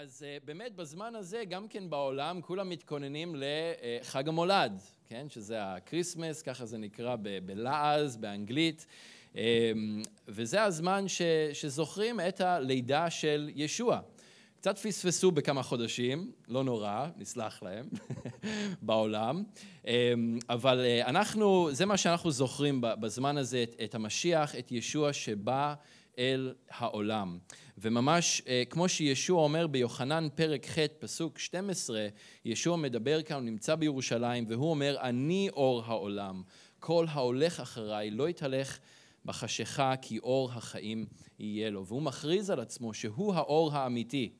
אז uh, באמת בזמן הזה, גם כן בעולם, כולם מתכוננים לחג המולד, כן? שזה ה Christmas, ככה זה נקרא בלעז, באנגלית. Um, וזה הזמן ש- שזוכרים את הלידה של ישוע. קצת פספסו בכמה חודשים, לא נורא, נסלח להם, בעולם. Um, אבל אנחנו, זה מה שאנחנו זוכרים בזמן הזה, את, את המשיח, את ישוע שבא אל העולם. וממש אה, כמו שישוע אומר ביוחנן פרק ח' פסוק 12, ישוע מדבר כאן, הוא נמצא בירושלים והוא אומר אני אור העולם, כל ההולך אחריי לא יתהלך בחשיכה כי אור החיים יהיה לו. והוא מכריז על עצמו שהוא האור האמיתי.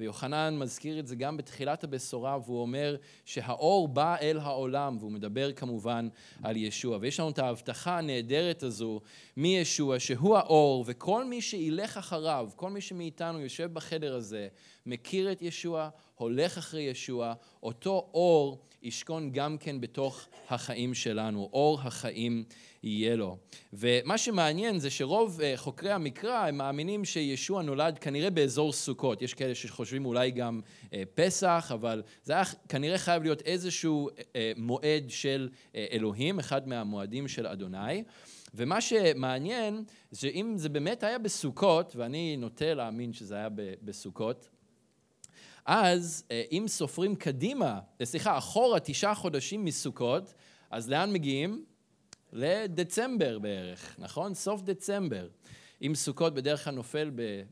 ויוחנן מזכיר את זה גם בתחילת הבשורה, והוא אומר שהאור בא אל העולם, והוא מדבר כמובן על ישוע. ויש לנו את ההבטחה הנהדרת הזו מישוע, שהוא האור, וכל מי שילך אחריו, כל מי שמאיתנו יושב בחדר הזה, מכיר את ישוע, הולך אחרי ישוע, אותו אור ישכון גם כן בתוך החיים שלנו, אור החיים יהיה לו. ומה שמעניין זה שרוב אה, חוקרי המקרא הם מאמינים שישוע נולד כנראה באזור סוכות. יש כאלה שחושבים אולי גם אה, פסח, אבל זה היה כנראה חייב להיות איזשהו אה, מועד של אלוהים, אחד מהמועדים של אדוני. ומה שמעניין זה אם זה באמת היה בסוכות, ואני נוטה להאמין שזה היה בסוכות, אז אם סופרים קדימה, סליחה, אחורה תשעה חודשים מסוכות, אז לאן מגיעים? לדצמבר בערך, נכון? סוף דצמבר. אם סוכות בדרך כלל נופל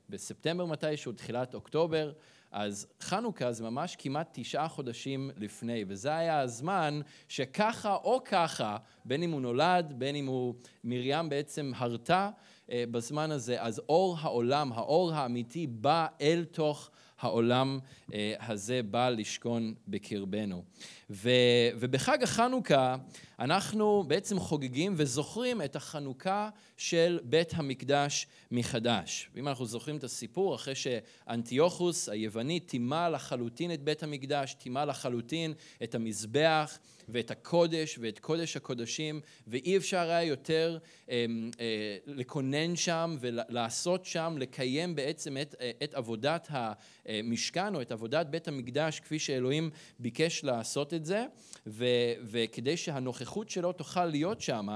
בספטמבר מתישהו, תחילת אוקטובר, אז חנוכה זה ממש כמעט תשעה חודשים לפני, וזה היה הזמן שככה או ככה, בין אם הוא נולד, בין אם הוא מרים בעצם הרתה אה, בזמן הזה, אז אור העולם, האור האמיתי, בא אל תוך העולם אה, הזה בא לשכון בקרבנו. ו, ובחג החנוכה אנחנו בעצם חוגגים וזוכרים את החנוכה של בית המקדש מחדש. ואם אנחנו זוכרים את הסיפור, אחרי שאנטיוכוס היווני טימא לחלוטין את בית המקדש, טימא לחלוטין את המזבח, ואת הקודש ואת קודש הקודשים, ואי אפשר היה יותר אה, אה, לקונן שם ולעשות שם, לקיים בעצם את, אה, את עבודת המשכן או את עבודת בית המקדש כפי שאלוהים ביקש לעשות את זה, ו, וכדי שהנוכחות שלו תוכל להיות שם,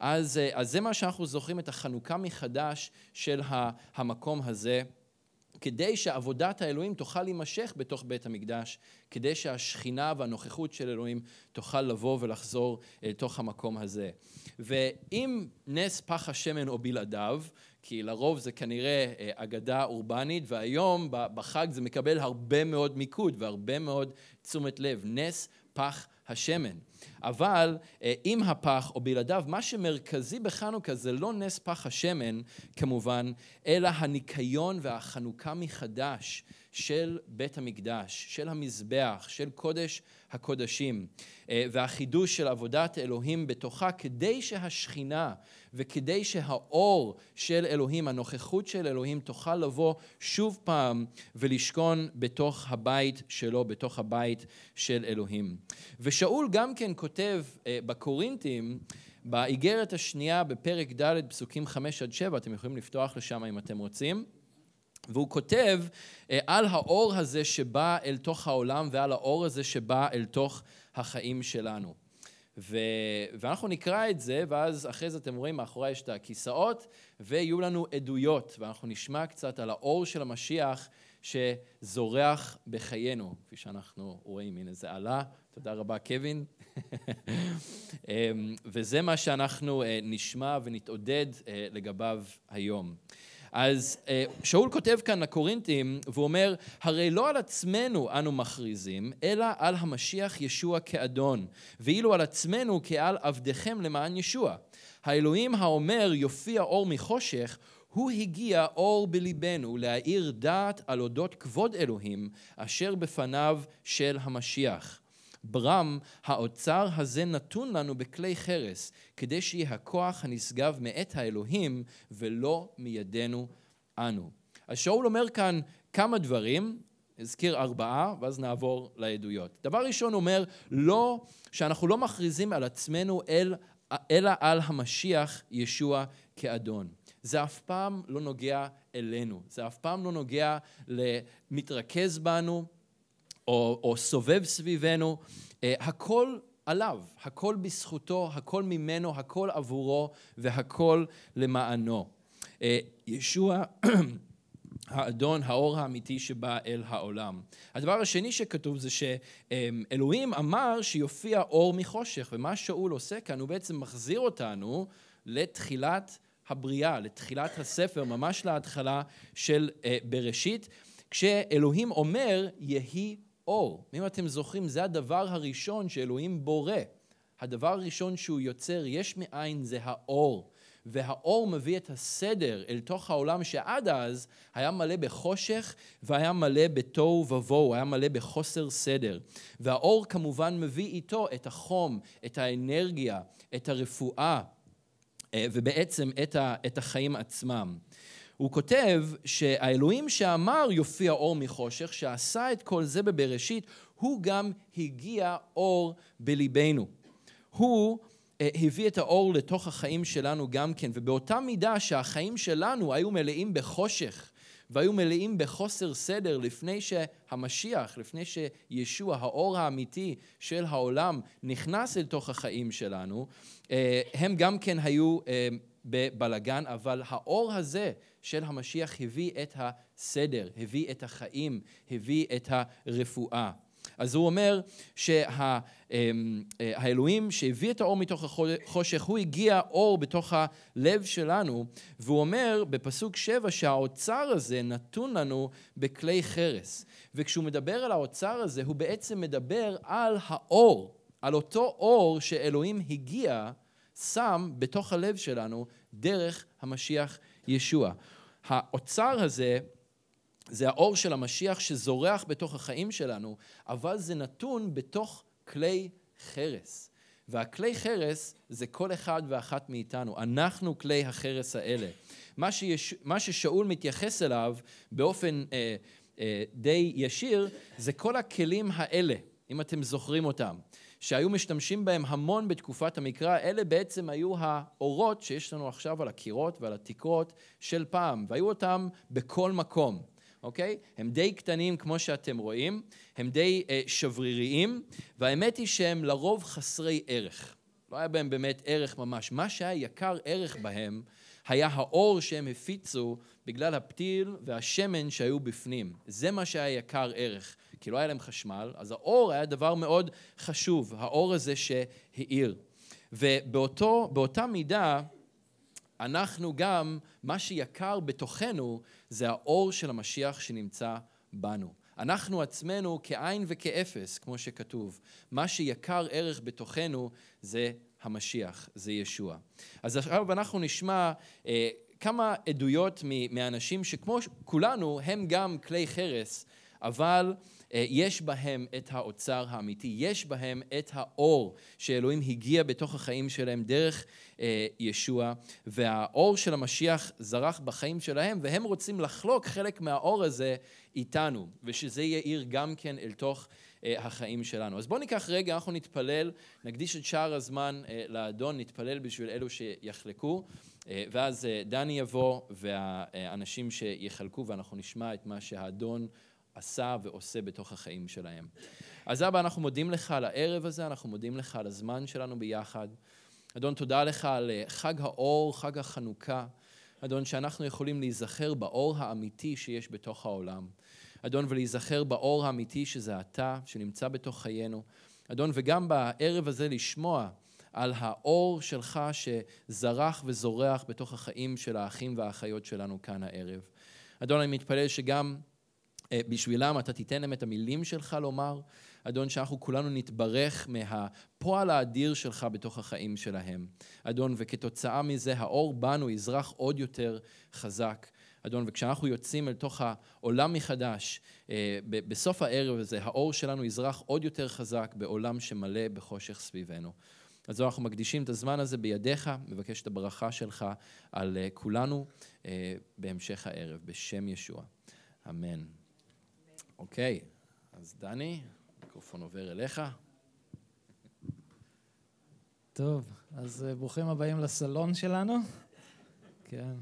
אז, אז זה מה שאנחנו זוכרים, את החנוכה מחדש של המקום הזה. כדי שעבודת האלוהים תוכל להימשך בתוך בית המקדש, כדי שהשכינה והנוכחות של אלוהים תוכל לבוא ולחזור אל תוך המקום הזה. ואם נס פח השמן או בלעדיו, כי לרוב זה כנראה אה, אגדה אורבנית, והיום בחג זה מקבל הרבה מאוד מיקוד והרבה מאוד תשומת לב. נס פח השמן. אבל אה, עם הפח או בלעדיו, מה שמרכזי בחנוכה זה לא נס פח השמן כמובן, אלא הניקיון והחנוכה מחדש של בית המקדש, של המזבח, של קודש הקודשים, אה, והחידוש של עבודת אלוהים בתוכה, כדי שהשכינה וכדי שהאור של אלוהים, הנוכחות של אלוהים, תוכל לבוא שוב פעם ולשכון בתוך הבית שלו, בתוך הבית של אלוהים. ושאול גם כן כותב אה, בקורינתים, באיגרת השנייה בפרק ד' פסוקים חמש עד שבע, אתם יכולים לפתוח לשם אם אתם רוצים. והוא כותב אה, על האור הזה שבא אל תוך העולם ועל האור הזה שבא אל תוך החיים שלנו. ו... ואנחנו נקרא את זה, ואז אחרי זה אתם רואים, מאחורי יש את הכיסאות, ויהיו לנו עדויות, ואנחנו נשמע קצת על האור של המשיח שזורח בחיינו, כפי שאנחנו רואים. הנה זה עלה, תודה רבה קווין. אמ, וזה מה שאנחנו אה, נשמע ונתעודד אה, לגביו היום. אז אה, שאול כותב כאן לקורינתים, והוא אומר, הרי לא על עצמנו אנו מכריזים, אלא על המשיח ישוע כאדון, ואילו על עצמנו כעל עבדיכם למען ישוע. האלוהים האומר יופיע אור מחושך, הוא הגיע אור בליבנו להאיר דעת על אודות כבוד אלוהים אשר בפניו של המשיח. ברם, האוצר הזה נתון לנו בכלי חרס, כדי שיהיה הכוח הנשגב מאת האלוהים ולא מידינו אנו. אז שאול אומר כאן כמה דברים, הזכיר ארבעה, ואז נעבור לעדויות. דבר ראשון אומר, לא, שאנחנו לא מכריזים על עצמנו אל, אלא על המשיח ישוע כאדון. זה אף פעם לא נוגע אלינו, זה אף פעם לא נוגע למתרכז בנו או, או סובב סביבנו, אה, הכל עליו, הכל בזכותו, הכל ממנו, הכל עבורו והכל למענו. אה, ישוע האדון, האור האמיתי שבא אל העולם. הדבר השני שכתוב זה שאלוהים אמר שיופיע אור מחושך, ומה שאול עושה כאן, הוא בעצם מחזיר אותנו לתחילת הבריאה, לתחילת הספר, ממש להתחלה של אה, בראשית, כשאלוהים אומר יהי אור. אם אתם זוכרים, זה הדבר הראשון שאלוהים בורא. הדבר הראשון שהוא יוצר יש מאין זה האור. והאור מביא את הסדר אל תוך העולם שעד אז היה מלא בחושך והיה מלא בתוהו ובוהו, היה מלא בחוסר סדר. והאור כמובן מביא איתו את החום, את האנרגיה, את הרפואה אה, ובעצם את החיים עצמם. הוא כותב שהאלוהים שאמר יופיע אור מחושך, שעשה את כל זה בבראשית, הוא גם הגיע אור בליבנו. הוא אה, הביא את האור לתוך החיים שלנו גם כן, ובאותה מידה שהחיים שלנו היו מלאים בחושך והיו מלאים בחוסר סדר לפני שהמשיח, לפני שישוע, האור האמיתי של העולם, נכנס אל תוך החיים שלנו, אה, הם גם כן היו אה, בבלגן, אבל האור הזה של המשיח הביא את הסדר, הביא את החיים, הביא את הרפואה. אז הוא אומר שהאלוהים שהביא את האור מתוך החושך, הוא הגיע אור בתוך הלב שלנו, והוא אומר בפסוק שבע שהאוצר הזה נתון לנו בכלי חרס. וכשהוא מדבר על האוצר הזה, הוא בעצם מדבר על האור, על אותו אור שאלוהים הגיע, שם בתוך הלב שלנו דרך המשיח ישוע. האוצר הזה זה האור של המשיח שזורח בתוך החיים שלנו, אבל זה נתון בתוך כלי חרס. והכלי חרס זה כל אחד ואחת מאיתנו, אנחנו כלי החרס האלה. מה, שיש, מה ששאול מתייחס אליו באופן אה, אה, די ישיר, זה כל הכלים האלה, אם אתם זוכרים אותם. שהיו משתמשים בהם המון בתקופת המקרא, אלה בעצם היו האורות שיש לנו עכשיו על הקירות ועל התקרות של פעם, והיו אותם בכל מקום, אוקיי? הם די קטנים כמו שאתם רואים, הם די אה, שבריריים, והאמת היא שהם לרוב חסרי ערך. לא היה בהם באמת ערך ממש. מה שהיה יקר ערך בהם היה האור שהם הפיצו בגלל הפתיל והשמן שהיו בפנים. זה מה שהיה יקר ערך. כי לא היה להם חשמל, אז האור היה דבר מאוד חשוב, האור הזה שהאיר. ובאותה מידה, אנחנו גם, מה שיקר בתוכנו זה האור של המשיח שנמצא בנו. אנחנו עצמנו כאין וכאפס, כמו שכתוב. מה שיקר ערך בתוכנו זה המשיח, זה ישוע. אז עכשיו אנחנו נשמע אה, כמה עדויות מאנשים שכמו כולנו, הם גם כלי חרס, אבל יש בהם את האוצר האמיתי, יש בהם את האור שאלוהים הגיע בתוך החיים שלהם דרך אה, ישוע, והאור של המשיח זרח בחיים שלהם, והם רוצים לחלוק חלק מהאור הזה איתנו, ושזה יאיר גם כן אל תוך אה, החיים שלנו. אז בואו ניקח רגע, אנחנו נתפלל, נקדיש את שאר הזמן לאדון, נתפלל בשביל אלו שיחלקו. ואז דני יבוא והאנשים שיחלקו ואנחנו נשמע את מה שהאדון עשה ועושה בתוך החיים שלהם. אז אבא, אנחנו מודים לך על הערב הזה, אנחנו מודים לך על הזמן שלנו ביחד. אדון, תודה לך על אה, חג האור, חג החנוכה. אדון, שאנחנו יכולים להיזכר באור האמיתי שיש בתוך העולם. אדון, ולהיזכר באור האמיתי שזה אתה, שנמצא בתוך חיינו. אדון, וגם בערב הזה לשמוע על האור שלך שזרח וזורח בתוך החיים של האחים והאחיות שלנו כאן הערב. אדון, אני מתפלל שגם בשבילם אתה תיתן להם את המילים שלך לומר. אדון, שאנחנו כולנו נתברך מהפועל האדיר שלך בתוך החיים שלהם. אדון, וכתוצאה מזה האור בנו יזרח עוד יותר חזק. אדון, וכשאנחנו יוצאים אל תוך העולם מחדש, אה, בסוף הערב הזה, האור שלנו יזרח עוד יותר חזק בעולם שמלא בחושך סביבנו. אז אנחנו מקדישים את הזמן הזה בידיך, מבקש את הברכה שלך על אה, כולנו בהמשך הערב, בשם ישוע. אמן. אוקיי, אז דני, המיקרופון עובר אליך. טוב, אז אה, ברוכים הבאים לסלון שלנו. כן.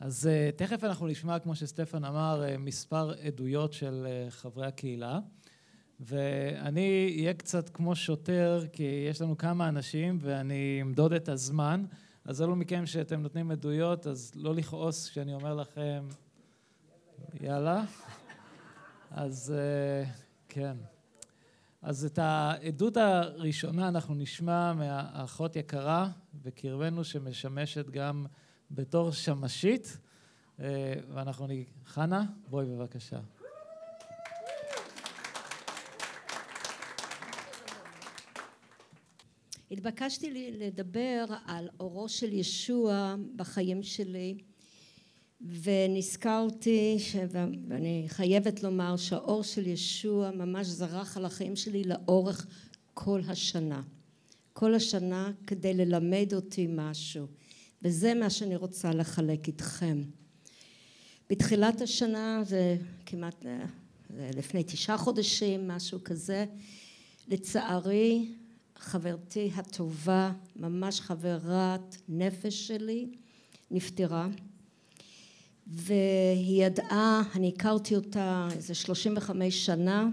אז אה, תכף אנחנו נשמע, כמו שסטפן אמר, אה, מספר עדויות של חברי הקהילה. ואני אהיה קצת כמו שוטר, כי יש לנו כמה אנשים ואני אמדוד את הזמן. אז אלו מכם שאתם נותנים עדויות, אז לא לכעוס כשאני אומר לכם יאללה. אז כן. אז את העדות הראשונה אנחנו נשמע מהאחות יקרה בקרבנו שמשמשת גם בתור שמשית, אה, ואנחנו, חנה, בואי בבקשה. התבקשתי לדבר על אורו של ישוע בחיים שלי ונזכרתי, ואני חייבת לומר שהאור של ישוע ממש זרח על החיים שלי לאורך כל השנה. כל השנה כדי ללמד אותי משהו. וזה מה שאני רוצה לחלק איתכם. בתחילת השנה, זה כמעט זה לפני תשעה חודשים, משהו כזה, לצערי חברתי הטובה, ממש חברת נפש שלי, נפטרה. והיא ידעה, אני הכרתי אותה איזה 35 שנה,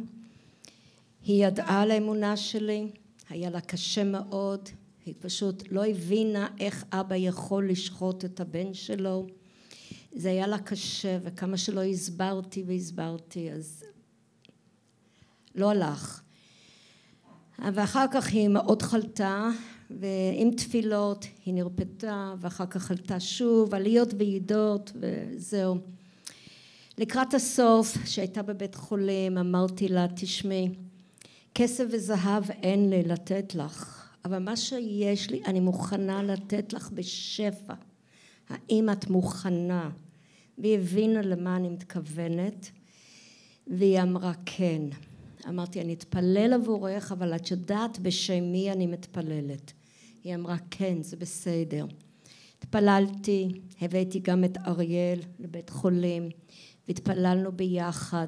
היא ידעה על האמונה שלי, היה לה קשה מאוד, היא פשוט לא הבינה איך אבא יכול לשחוט את הבן שלו. זה היה לה קשה, וכמה שלא הסברתי והסברתי, אז לא הלך. ואחר כך היא מאוד חלתה, ועם תפילות היא נרפתה, ואחר כך חלתה שוב, עליות וידות, וזהו. לקראת הסוף, שהייתה בבית חולים, אמרתי לה, תשמעי, כסף וזהב אין לי לתת לך. אבל מה שיש לי אני מוכנה לתת לך בשפע. האם את מוכנה? והיא הבינה למה אני מתכוונת והיא אמרה כן. אמרתי אני אתפלל עבורך אבל את יודעת בשם מי אני מתפללת. היא אמרה כן זה בסדר. התפללתי, הבאתי גם את אריאל לבית חולים והתפללנו ביחד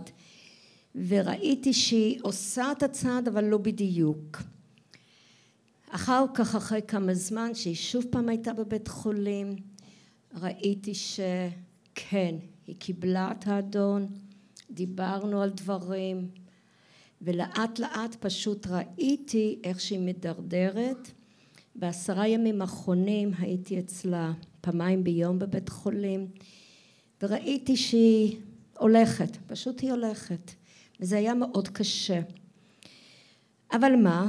וראיתי שהיא עושה את הצעד אבל לא בדיוק אחר כך, אחרי כמה זמן, שהיא שוב פעם הייתה בבית חולים, ראיתי שכן, היא קיבלה את האדון, דיברנו על דברים, ולאט לאט פשוט ראיתי איך שהיא מדרדרת. בעשרה ימים האחרונים הייתי אצלה פעמיים ביום בבית חולים, וראיתי שהיא הולכת, פשוט היא הולכת, וזה היה מאוד קשה. אבל מה?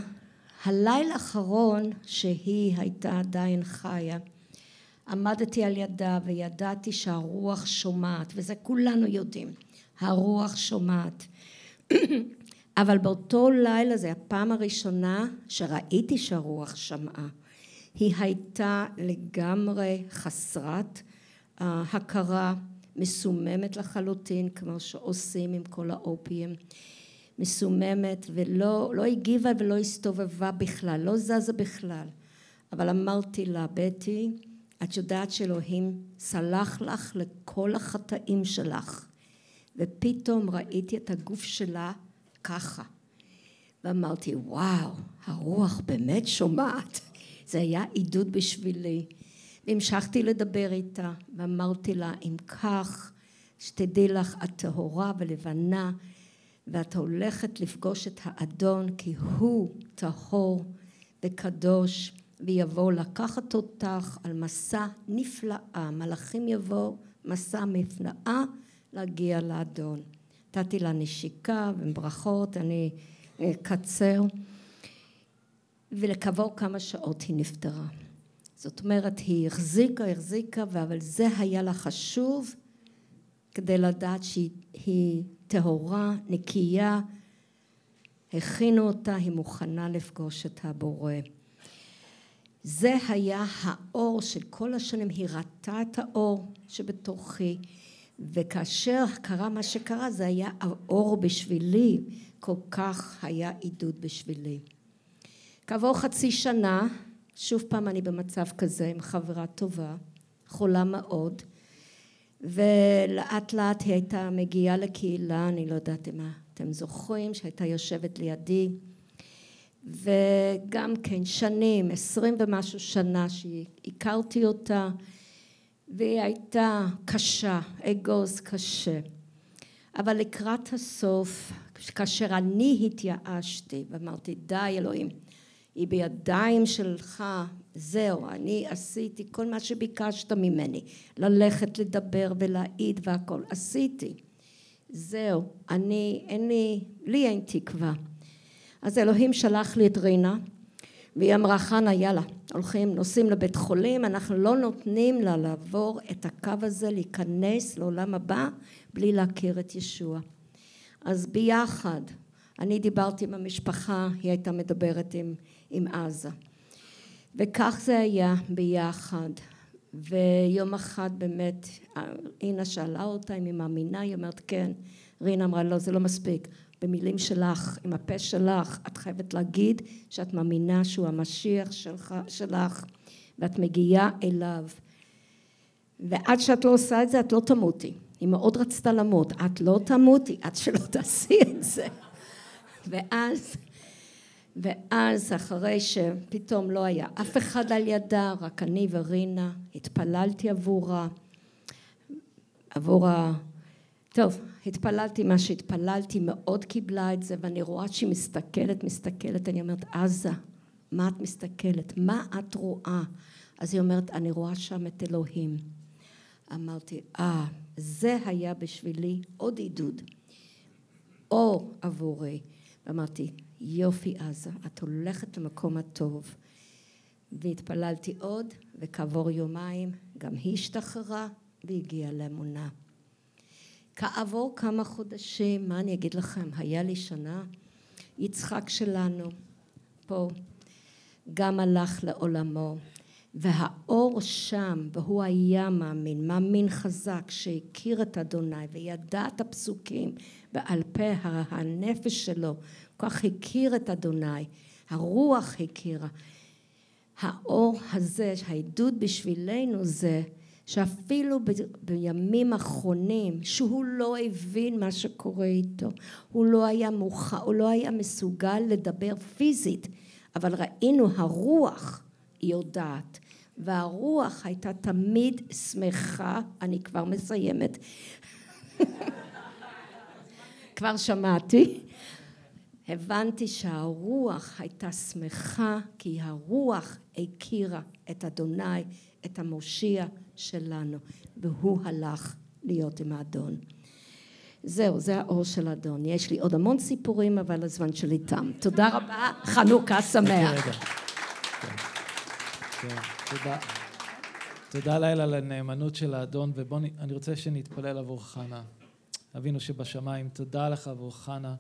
הלילה האחרון שהיא הייתה עדיין חיה עמדתי על ידה וידעתי שהרוח שומעת וזה כולנו יודעים הרוח שומעת אבל באותו לילה זה הפעם הראשונה שראיתי שהרוח שמעה היא הייתה לגמרי חסרת הכרה מסוממת לחלוטין כמו שעושים עם כל האופיום מסוממת ולא לא הגיבה ולא הסתובבה בכלל, לא זזה בכלל. אבל אמרתי לה, בטי, את יודעת שאלוהים סלח לך לכל החטאים שלך. ופתאום ראיתי את הגוף שלה ככה. ואמרתי, וואו, הרוח באמת שומעת. זה היה עידוד בשבילי. והמשכתי לדבר איתה, ואמרתי לה, אם כך, שתדעי לך, את טהורה ולבנה, ואת הולכת לפגוש את האדון כי הוא טהור וקדוש ויבוא לקחת אותך על מסע נפלאה, מלאכים יבואו מסע מפלאה להגיע לאדון. נתתי לה נשיקה וברכות, אני אקצר, ולכעבור כמה שעות היא נפטרה. זאת אומרת, היא החזיקה, החזיקה, אבל זה היה לה חשוב כדי לדעת שהיא טהורה, נקייה, הכינו אותה, היא מוכנה לפגוש את הבורא. זה היה האור של כל השנים, היא ראתה את האור שבתוכי, וכאשר קרה מה שקרה זה היה האור בשבילי, כל כך היה עידוד בשבילי. כעבור חצי שנה, שוב פעם אני במצב כזה עם חברה טובה, חולה מאוד, ולאט לאט היא הייתה מגיעה לקהילה, אני לא יודעת אם אתם זוכרים, שהייתה יושבת לידי, וגם כן שנים, עשרים ומשהו שנה שהכרתי אותה, והיא הייתה קשה, אגוז קשה. אבל לקראת הסוף, כאשר אני התייאשתי ואמרתי, די אלוהים, היא בידיים שלך, זהו, אני עשיתי כל מה שביקשת ממני, ללכת לדבר ולהעיד והכל, עשיתי. זהו, אני, אין לי, לי אין תקווה. אז אלוהים שלח לי את רינה, והיא אמרה, חנה, יאללה, הולכים, נוסעים לבית חולים, אנחנו לא נותנים לה לעבור את הקו הזה, להיכנס לעולם הבא, בלי להכיר את ישוע. אז ביחד, אני דיברתי עם המשפחה, היא הייתה מדברת עם, עם עזה. וכך זה היה ביחד. ויום אחד באמת, אינה שאלה אותה אם היא מאמינה, היא אומרת כן. רינה אמרה לא, זה לא מספיק. במילים שלך, עם הפה שלך, את חייבת להגיד שאת מאמינה שהוא המשיח שלך, שלך ואת מגיעה אליו. ועד שאת לא עושה את זה, את לא תמותי. היא מאוד רצתה למות. את לא תמותי עד שלא תעשי את זה. ואז, ואז אחרי שפתאום לא היה אף אחד על ידה, רק אני ורינה, התפללתי עבורה, עבור ה... טוב, התפללתי מה שהתפללתי, מאוד קיבלה את זה, ואני רואה שהיא מסתכלת, מסתכלת, אני אומרת, עזה, מה את מסתכלת? מה את רואה? אז היא אומרת, אני רואה שם את אלוהים. אמרתי, אה, זה היה בשבילי עוד עידוד, אור עבורי. ואמרתי, יופי עזה, את הולכת למקום הטוב. והתפללתי עוד, וכעבור יומיים גם היא השתחררה והגיעה לאמונה. כעבור כמה חודשים, מה אני אגיד לכם, היה לי שנה, יצחק שלנו פה גם הלך לעולמו והאור שם והוא היה מאמין, מאמין חזק שהכיר את אדוני וידע את הפסוקים בעל פה הנפש שלו כל כך הכיר את אדוני הרוח הכירה. האור הזה העדות בשבילנו זה שאפילו בימים אחרונים שהוא לא הבין מה שקורה איתו הוא לא היה מוכן, הוא לא היה מסוגל לדבר פיזית אבל ראינו הרוח יודעת והרוח הייתה תמיד שמחה אני כבר מסיימת. כבר שמעתי. הבנתי שהרוח הייתה שמחה כי הרוח הכירה את אדוני את המושיע שלנו והוא הלך להיות עם האדון. זהו זה האור של האדון. יש לי עוד המון סיפורים אבל הזמן שלי תם. תודה רבה חנוכה שמח. כן, תודה. תודה לאל על הנאמנות של האדון ובוא אני רוצה שנתפלל עבור חנה. אבינו שבשמיים תודה לך עבור חנה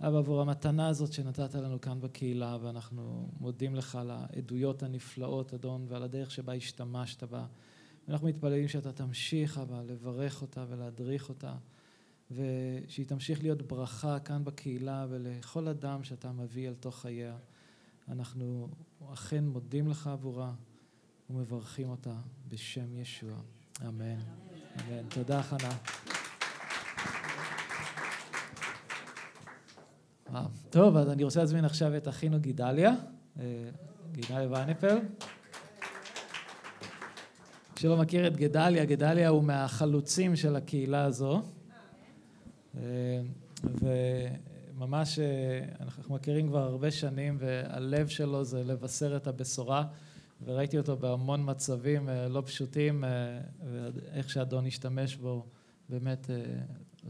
אבא עבור המתנה הזאת שנתת לנו כאן בקהילה ואנחנו מודים לך על העדויות הנפלאות אדון ועל הדרך שבה השתמשת בה. אנחנו מתפללים שאתה תמשיך אבא לברך אותה ולהדריך אותה ושהיא תמשיך להיות ברכה כאן בקהילה ולכל אדם שאתה מביא אל תוך חייה. אנחנו אכן מודים לך עבורה ומברכים אותה בשם ישוע. אמן. אמן. תודה חנה טוב, אז אני רוצה להזמין עכשיו את אחינו גידליה, אה, גידליה ונפל. שלא מכיר את גדליה, גדליה הוא מהחלוצים של הקהילה הזו. אה, וממש אה, אנחנו מכירים כבר הרבה שנים והלב שלו זה לבשר את הבשורה וראיתי אותו בהמון מצבים לא פשוטים ואיך שאדון השתמש בו באמת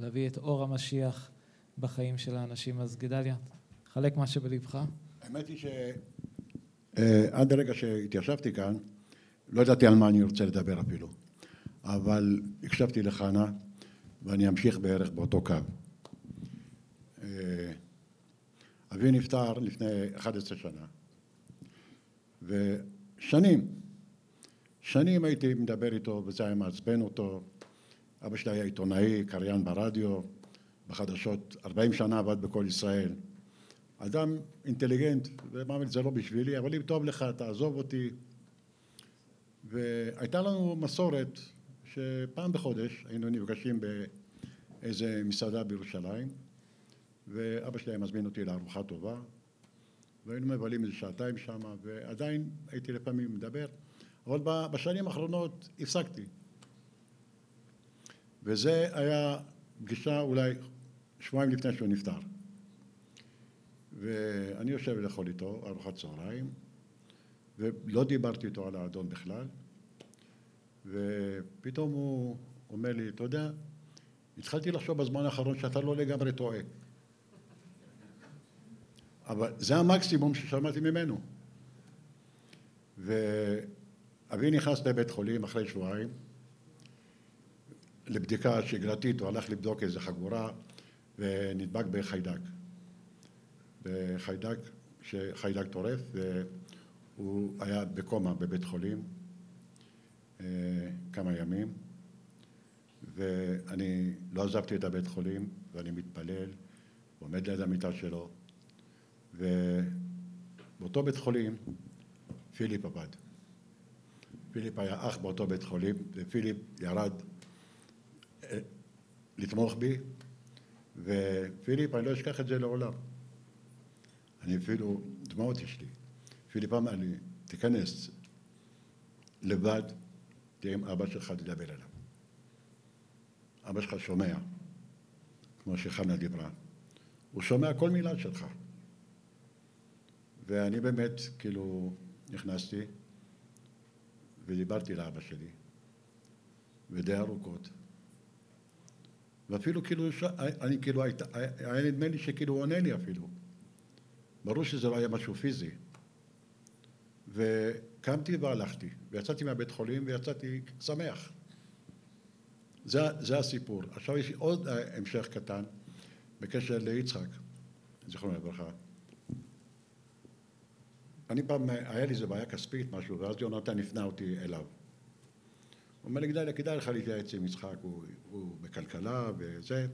להביא את אור המשיח בחיים של האנשים. אז גדליה, חלק מה שבלבך. האמת היא שעד הרגע שהתיישבתי כאן, לא ידעתי על מה אני רוצה לדבר אפילו. אבל הקשבתי לחנה, ואני אמשיך בערך באותו קו. אבי נפטר לפני 11 שנה, ושנים, שנים הייתי מדבר איתו וזה היה מעצבן אותו. אבא שלי היה עיתונאי, קריין ברדיו, בחדשות, 40 שנה עבד בכל ישראל. אדם אינטליגנט, ומאמין זה לא בשבילי, אבל אם טוב לך תעזוב אותי. והייתה לנו מסורת שפעם בחודש היינו נפגשים באיזה מסעדה בירושלים ואבא שלי היה מזמין אותי לארוחה טובה והיינו מבלים איזה שעתיים שם ועדיין הייתי לפעמים מדבר אבל בשנים האחרונות הפסקתי. וזה היה פגישה אולי שבועיים לפני שהוא נפטר. ואני יושב לאכול איתו ארוחת צהריים, ולא דיברתי איתו על האדון בכלל, ופתאום הוא אומר לי, אתה יודע, התחלתי לחשוב בזמן האחרון שאתה לא לגמרי טועה. אבל זה המקסימום ששמעתי ממנו. ואבי נכנס לבית חולים אחרי שבועיים, לבדיקה שגרתית, הוא הלך לבדוק איזה חגורה ונדבק בחיידק. בחיידק, חיידק טורף, והוא היה בקומה בבית חולים אה, כמה ימים, ואני לא עזבתי את הבית חולים, ואני מתפלל, עומד ליד המיטה שלו, ובאותו בית חולים פיליפ עבד. פיליפ היה אח באותו בית חולים, ופיליפ ירד אה, לתמוך בי, ופיליפ, אני לא אשכח את זה לעולם. אני אפילו, דמעות יש לי. פיליפ אמר לי, תיכנס לבד, תהיה עם אבא שלך, תדבר אליו. אבא שלך שומע, כמו שחנה דיברה. הוא שומע כל מילה שלך. ואני באמת, כאילו, נכנסתי ודיברתי לאבא שלי, ודי ארוכות. ואפילו כאילו, אני כאילו, היה נדמה לי שכאילו הוא עונה לי אפילו. ברור שזה לא היה משהו פיזי. וקמתי והלכתי, ויצאתי מהבית חולים ויצאתי שמח. זה, זה הסיפור. עכשיו יש לי עוד המשך קטן בקשר ליצחק, זיכרונו לברכה. אני פעם, היה לי איזה בעיה כספית, משהו, ואז יונתן הפנה אותי אליו. אומר לי, גדליה, כדאי לך להתייעץ עם יצחק, הוא, הוא בכלכלה וזה.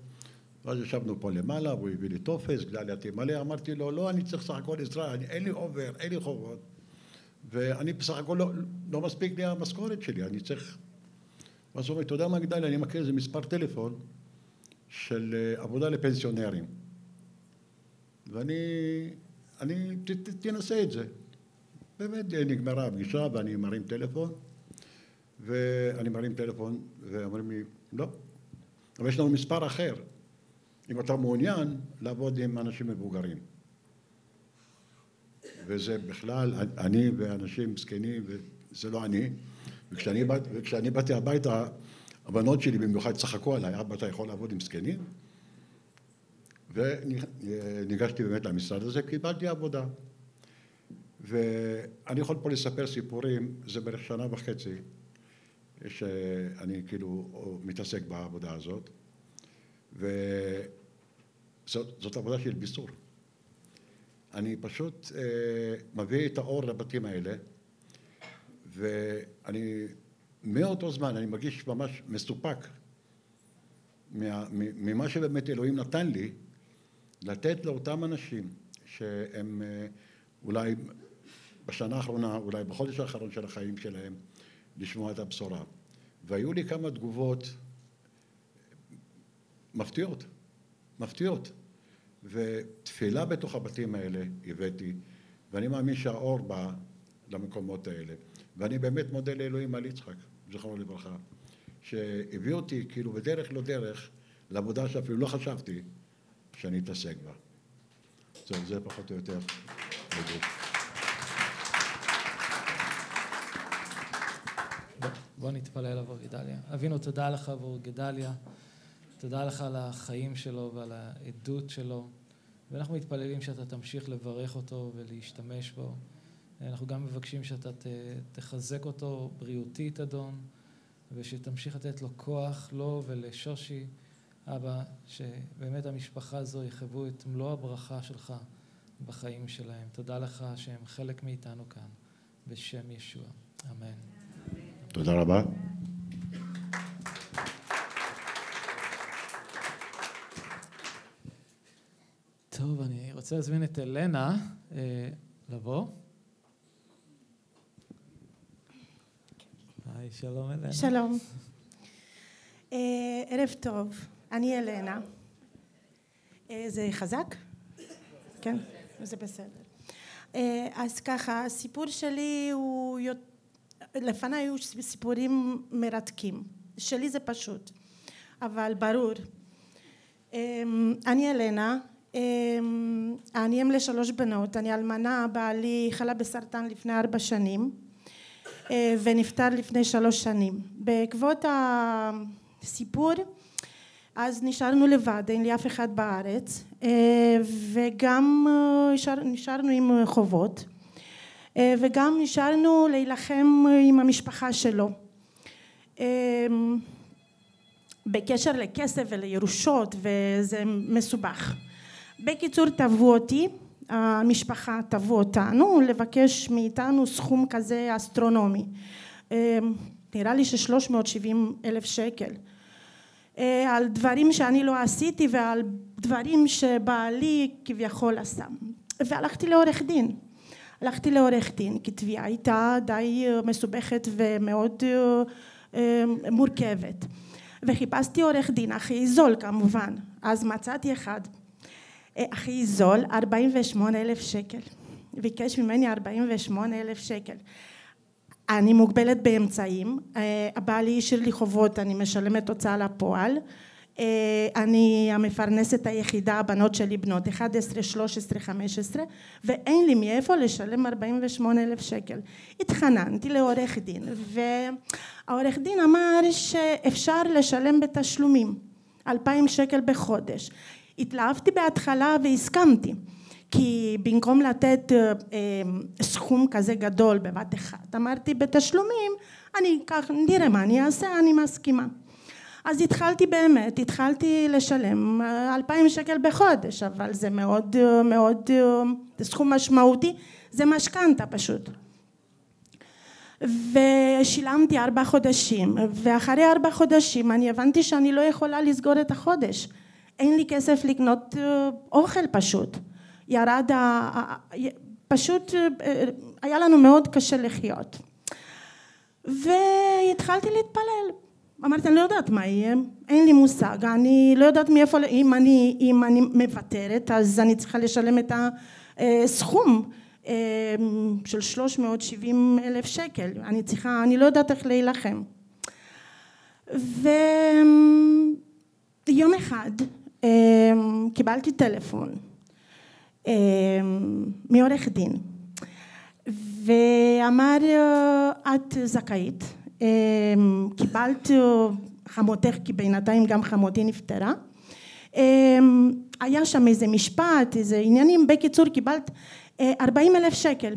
ואז ישבנו פה למעלה, והוא הביא לי טופס, גדליה תמלא, אמרתי לו, לא, אני צריך סך הכל עזרה, אני, אין לי אובר, אין לי חובות, ואני בסך הכל לא, לא מספיק לי המשכורת שלי, אני צריך... ואז הוא אומר, אתה יודע מה גדליה, אני מכיר איזה מספר טלפון של אה, עבודה לפנסיונרים. ואני, אני, ת, ת, תנסה את זה. באמת נגמרה הפגישה ואני מרים טלפון, ואני מרים טלפון, ואומרים לי, לא, אבל יש לנו מספר אחר. אם אתה מעוניין לעבוד עם אנשים מבוגרים. וזה בכלל, אני ואנשים זקנים, וזה לא אני. וכשאני, וכשאני באתי הביתה, הבנות שלי במיוחד צחקו עליי, אבא אתה יכול לעבוד עם זקנים? וניגשתי באמת למשרד הזה, קיבלתי עבודה. ואני יכול פה לספר סיפורים, זה בערך שנה וחצי שאני כאילו מתעסק בעבודה הזאת. וזאת עבודה של ביסור. אני פשוט אה, מביא את האור לבתים האלה, ואני, מאותו זמן אני מרגיש ממש מסופק מה, ממה שבאמת אלוהים נתן לי, לתת לאותם אנשים שהם אה, אולי בשנה האחרונה, אולי בחודש האחרון של החיים שלהם, לשמוע את הבשורה. והיו לי כמה תגובות מפתיעות, מפתיעות. ותפילה בתוך הבתים האלה הבאתי, ואני מאמין שהאור בא למקומות האלה. ואני באמת מודה לאלוהים על יצחק, זכרונו לברכה, שהביא אותי כאילו בדרך לא דרך לעבודה שאפילו לא חשבתי שאני אתעסק בה. זהו, זה פחות או יותר. בוא נתפלל עבור גדליה. אבינו, תודה לך עבור גדליה. תודה לך על החיים שלו ועל העדות שלו. ואנחנו מתפללים שאתה תמשיך לברך אותו ולהשתמש בו. אנחנו גם מבקשים שאתה תחזק אותו בריאותית, אדון, ושתמשיך לתת לו כוח, לו ולשושי, אבא, שבאמת המשפחה הזו יחוו את מלוא הברכה שלך בחיים שלהם. תודה לך שהם חלק מאיתנו כאן, בשם ישוע. אמן. תודה רבה. טוב, אני רוצה להזמין את אלנה אה, לבוא. היי, שלום אלנה. שלום. אה, ערב טוב, אני אלנה. אה, זה חזק? כן, זה בסדר. אה, אז ככה, הסיפור שלי הוא לפניי היו סיפורים מרתקים. שלי זה פשוט, אבל ברור. אמ, אני אלנה, אמ, אני אם לשלוש בנות, אני אלמנה, בעלי חלה בסרטן לפני ארבע שנים אה, ונפטר לפני שלוש שנים. בעקבות הסיפור אז נשארנו לבד, אין לי אף אחד בארץ אה, וגם אה, נשארנו עם חובות וגם נשארנו להילחם עם המשפחה שלו בקשר לכסף ולירושות וזה מסובך. בקיצור תבעו אותי, המשפחה תבעו אותנו לבקש מאיתנו סכום כזה אסטרונומי. נראה לי ששלוש מאות שבעים אלף שקל. על דברים שאני לא עשיתי ועל דברים שבעלי כביכול עשה. והלכתי לעורך דין. הלכתי לעורך דין כי תביעה הייתה די מסובכת ומאוד מורכבת. וחיפשתי עורך דין הכי זול כמובן, אז מצאתי אחד הכי זול, 48 אלף שקל, ביקש ממני 48 אלף שקל. אני מוגבלת באמצעים, הבעלי השאיר לי חובות, אני משלמת הוצאה לפועל, אני המפרנסת היחידה, הבנות שלי בנות 11, 13, 15 ואין לי מאיפה לשלם 48 אלף שקל. התחננתי לעורך דין והעורך דין אמר שאפשר לשלם בתשלומים, 2,000 שקל בחודש. התלהבתי בהתחלה והסכמתי כי במקום לתת סכום כזה גדול בבת אחת אמרתי בתשלומים אני אקח נראה מה אני אעשה אני מסכימה אז התחלתי באמת התחלתי לשלם אלפיים שקל בחודש אבל זה מאוד מאוד זה סכום משמעותי זה משכנתה פשוט. ושילמתי ארבע חודשים ואחרי ארבע חודשים אני הבנתי שאני לא יכולה לסגור את החודש. אין לי כסף לקנות אוכל פשוט. ירד פשוט היה לנו מאוד קשה לחיות. והתחלתי להתפלל אמרתי אני לא יודעת מה יהיה אין לי מושג אני לא יודעת מאיפה אם אני אם אני מוותרת אז אני צריכה לשלם את הסכום של שלוש מאות שבעים אלף שקל. אני צריכה אני לא יודעת איך להילחם. ויום אחד קיבלתי טלפון מעורך דין ואמר את זכאית קיבלת חמותך כי בינתיים גם חמותי נפטרה. היה שם איזה משפט איזה עניינים. בקיצור קיבלת ארבעים אלף שקל.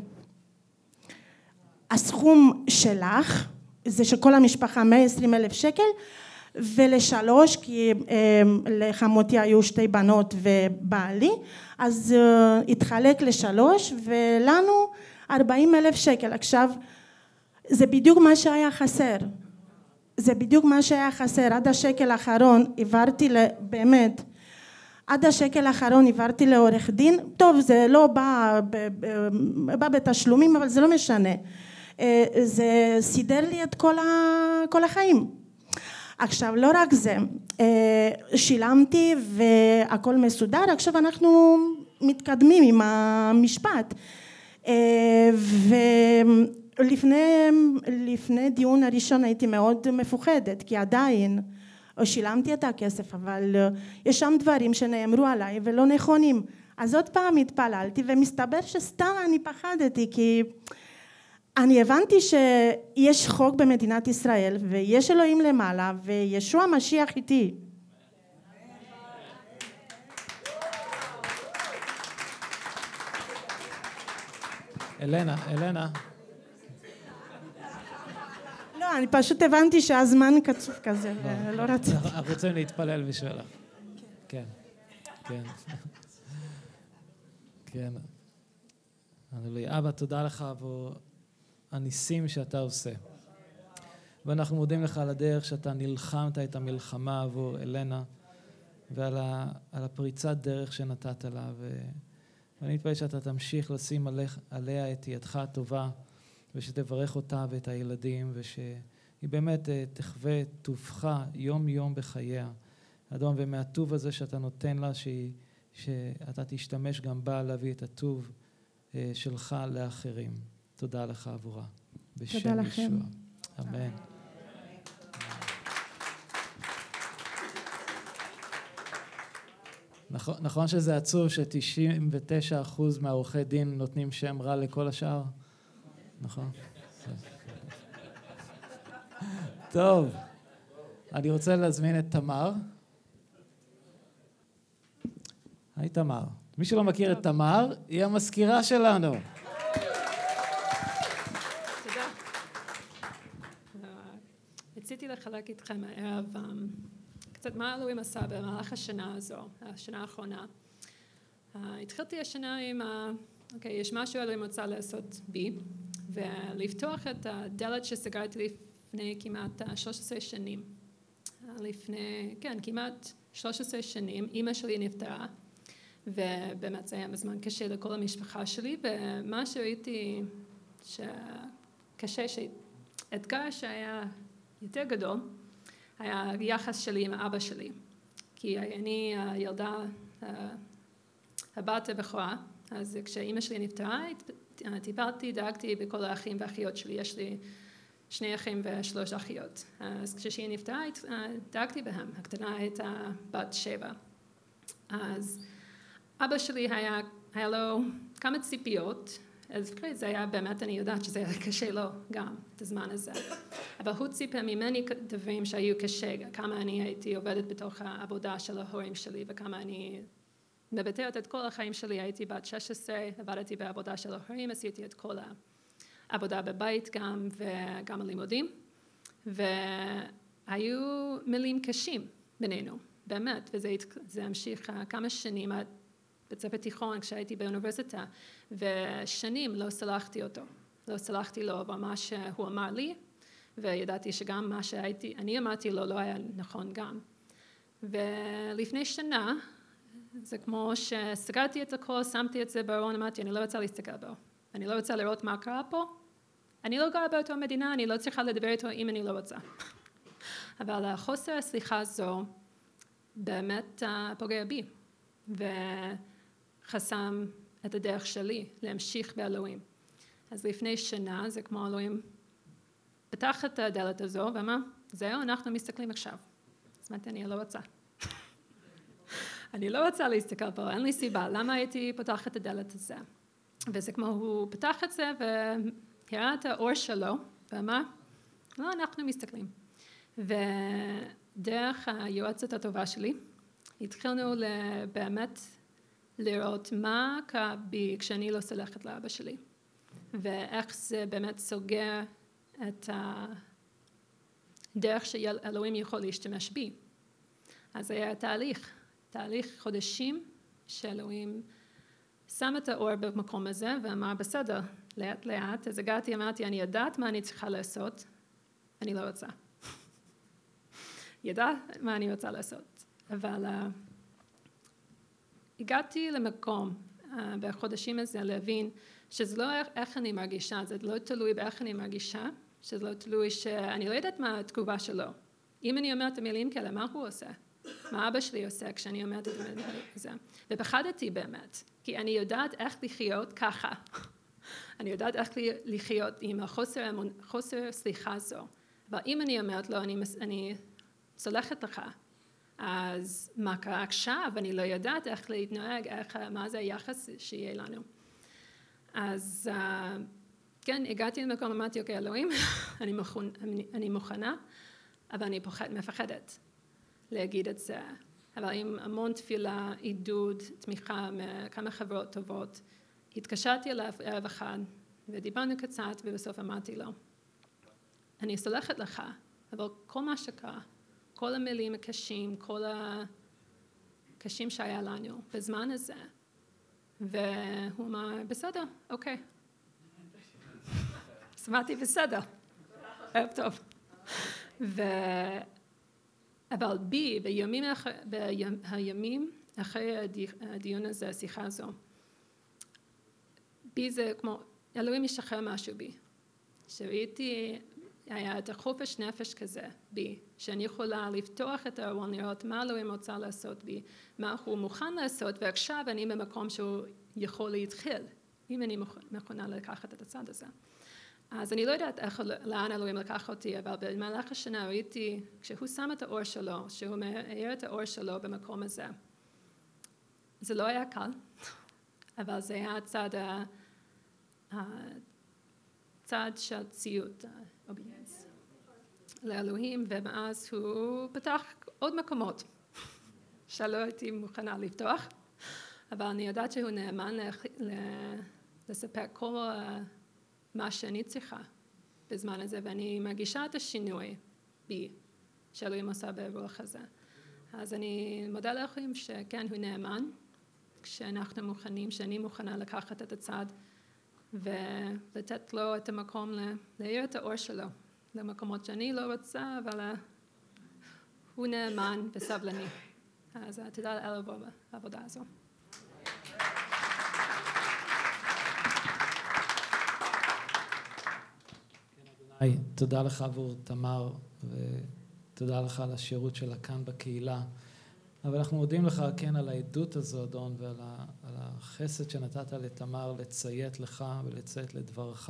הסכום שלך זה שכל המשפחה מאה עשרים אלף שקל ולשלוש כי לחמותי היו שתי בנות ובעלי אז התחלק לשלוש ולנו ארבעים אלף שקל. עכשיו זה בדיוק מה שהיה חסר. זה בדיוק מה שהיה חסר. עד השקל האחרון העברתי באמת עד השקל האחרון העברתי לעורך דין. טוב זה לא בא, בא בתשלומים אבל זה לא משנה. זה סידר לי את כל, ה, כל החיים. עכשיו לא רק זה. שילמתי והכל מסודר. עכשיו אנחנו מתקדמים עם המשפט ולפני דיון הראשון הייתי מאוד מפוחדת כי עדיין שילמתי את הכסף אבל יש שם דברים שנאמרו עליי ולא נכונים אז עוד פעם התפללתי ומסתבר שסתם אני פחדתי כי אני הבנתי שיש חוק במדינת ישראל ויש אלוהים למעלה וישוע משיח איתי אלנה, אלנה. לא, אני פשוט הבנתי שהזמן קצוב כזה, ולא רציתי. אנחנו רוצים להתפלל בשבילך. כן, כן. כן. אבא, תודה לך עבור הניסים שאתה עושה. ואנחנו מודים לך על הדרך שאתה נלחמת את המלחמה עבור אלנה ועל הפריצת דרך שנתת לה. ואני מתפלל שאתה תמשיך לשים עליה את ידך הטובה ושתברך אותה ואת הילדים ושהיא באמת תחווה טובך יום יום בחייה. אדון, ומהטוב הזה שאתה נותן לה, שהיא, שאתה תשתמש גם בה להביא את הטוב שלך לאחרים. תודה לך עבורה. בשם לכם. ישוע. אמן. נכון, נכון שזה עצוב ש-99% מהעורכי דין נותנים שם רע לכל השאר? נכון? טוב, אני רוצה להזמין את תמר. היי תמר. מי שלא מכיר את תמר, היא המזכירה שלנו. תודה. אה, רציתי לחלק איתכם הערב קצת מה אלוהים עשה במהלך השנה הזו, השנה האחרונה. אה, התחלתי השנה עם, אוקיי, יש משהו אלוהים רוצה לעשות בי, ולפתוח את הדלת שסגרתי לפני כמעט אה, 13 שנים. לפני, כן, כמעט 13 שנים, אימא שלי נפטרה. ובאמת זה היה בזמן קשה לכל המשפחה שלי, ומה שראיתי שקשה, שאתגר שהיה יותר גדול, היה היחס שלי עם אבא שלי. כי אני הילדה, אה, הבת הבכורה, אז כשאימא שלי נפטרה, טיפלתי, דאגתי בכל האחים והאחיות שלי, יש לי שני אחים ושלוש אחיות. אז כשהיא נפטרה, דאגתי בהם, הקטנה הייתה בת שבע. אז אבא שלי היה, היה לו כמה ציפיות, אז זה היה באמת, אני יודעת שזה היה קשה לו גם, את הזמן הזה. אבל הוא ציפה ממני דברים שהיו קשה, כמה אני הייתי עובדת בתוך העבודה של ההורים שלי וכמה אני מבטרת את כל החיים שלי, הייתי בת 16, עבדתי בעבודה של ההורים, עשיתי את כל העבודה בבית גם וגם הלימודים, והיו מילים קשים בינינו, באמת, וזה זה המשיך כמה שנים עד בית ספר תיכון כשהייתי באוניברסיטה, ושנים לא סלחתי אותו, לא סלחתי לו על מה שהוא אמר לי, וידעתי שגם מה שהייתי, אני אמרתי לו לא היה נכון גם. ולפני שנה, זה כמו שסגרתי את הכל, שמתי את זה בארון, אמרתי אני לא רוצה להסתכל בו, אני לא רוצה לראות מה קרה פה, אני לא גרה באותו מדינה, אני לא צריכה לדבר איתו אם אני לא רוצה. אבל החוסר הסליחה הזו באמת פוגע בי, וחסם את הדרך שלי להמשיך באלוהים. אז לפני שנה זה כמו אלוהים פתח את הדלת הזו ואמר זהו אנחנו מסתכלים עכשיו. אז אמרתי אני לא רוצה. אני לא רוצה להסתכל פה אין לי סיבה למה הייתי פותחת את הדלת הזה. וזה כמו הוא פתח את זה והראה את האור שלו ואמר לא אנחנו מסתכלים. ודרך היועצת הטובה שלי התחלנו באמת לראות מה קרה בי כשאני לא סולחת לאבא שלי ואיך זה באמת סוגר את הדרך שאלוהים יכול להשתמש בי. אז היה תהליך, תהליך חודשים שאלוהים שם את האור במקום הזה ואמר בסדר לאט לאט אז הגעתי אמרתי אני יודעת מה אני צריכה לעשות אני לא רוצה יודעת מה אני רוצה לעשות אבל uh, הגעתי למקום uh, בחודשים הזה להבין שזה לא איך, איך אני מרגישה, זה לא תלוי באיך אני מרגישה, שזה לא תלוי שאני לא יודעת מה התגובה שלו. אם אני אומרת המילים כאלה, מה הוא עושה? מה אבא שלי עושה כשאני אומרת את זה? ופחדתי באמת, כי אני יודעת איך לחיות ככה. אני יודעת איך לחיות עם החוסר חוסר סליחה הזו. אבל אם אני אומרת לו, אני, אני סולחת לך, אז מה קרה עכשיו? אני לא יודעת איך להתנהג, איך, מה זה היחס שיהיה לנו. אז כן, הגעתי למקום, אמרתי, אוקיי, אלוהים, אני, מוכן, אני מוכנה, אבל אני פוחד, מפחדת להגיד את זה. אבל עם המון תפילה, עידוד, תמיכה מכמה חברות טובות, התקשרתי אליו ערב אחד, ודיברנו קצת, ובסוף אמרתי לו, אני סולחת לך, אבל כל מה שקרה, כל המילים הקשים, כל הקשים שהיה לנו בזמן הזה, והוא אמר, בסדר, אוקיי. אז אמרתי, בסדר, ערב טוב. אבל בי, בימים, אחרי, בימים אחרי הדיון הזה, השיחה הזו, בי זה כמו, אלוהים משחרר משהו בי. שראיתי, היה את החופש נפש כזה בי, שאני יכולה לפתוח את הארון, לראות מה אלוהים רוצה לעשות בי, מה הוא מוכן לעשות, ועכשיו אני במקום שהוא יכול להתחיל, אם אני מוכנה לקחת את הצד הזה. אז אני לא יודעת איך, לאן אלוהים לקח אותי, אבל במהלך השנה ראיתי, כשהוא שם את האור שלו, שהוא מאיר את האור שלו במקום הזה, זה לא היה קל, אבל זה היה הצד, הצד של ציות, obedience, לאלוהים, ומאז הוא פתח עוד מקומות שלא הייתי מוכנה לפתוח, אבל אני יודעת שהוא נאמן לספק כל מה שאני צריכה בזמן הזה, ואני מרגישה את השינוי בי, שאלוהים עושה ברוח הזה. אז אני מודה לאלוהים שכן, הוא נאמן, כשאנחנו מוכנים, שאני מוכנה לקחת את הצד ולתת לו את המקום להאיר את האור שלו למקומות שאני לא רוצה, אבל הוא נאמן וסבלני. אז תודה לאל בעבודה הזו. היי, תודה לך עבור תמר, ותודה לך על השירות שלה כאן בקהילה. אבל אנחנו מודים לך, כן, על העדות הזו, אדון, ועל החסד שנתת לתמר לציית לך ולציית לדברך.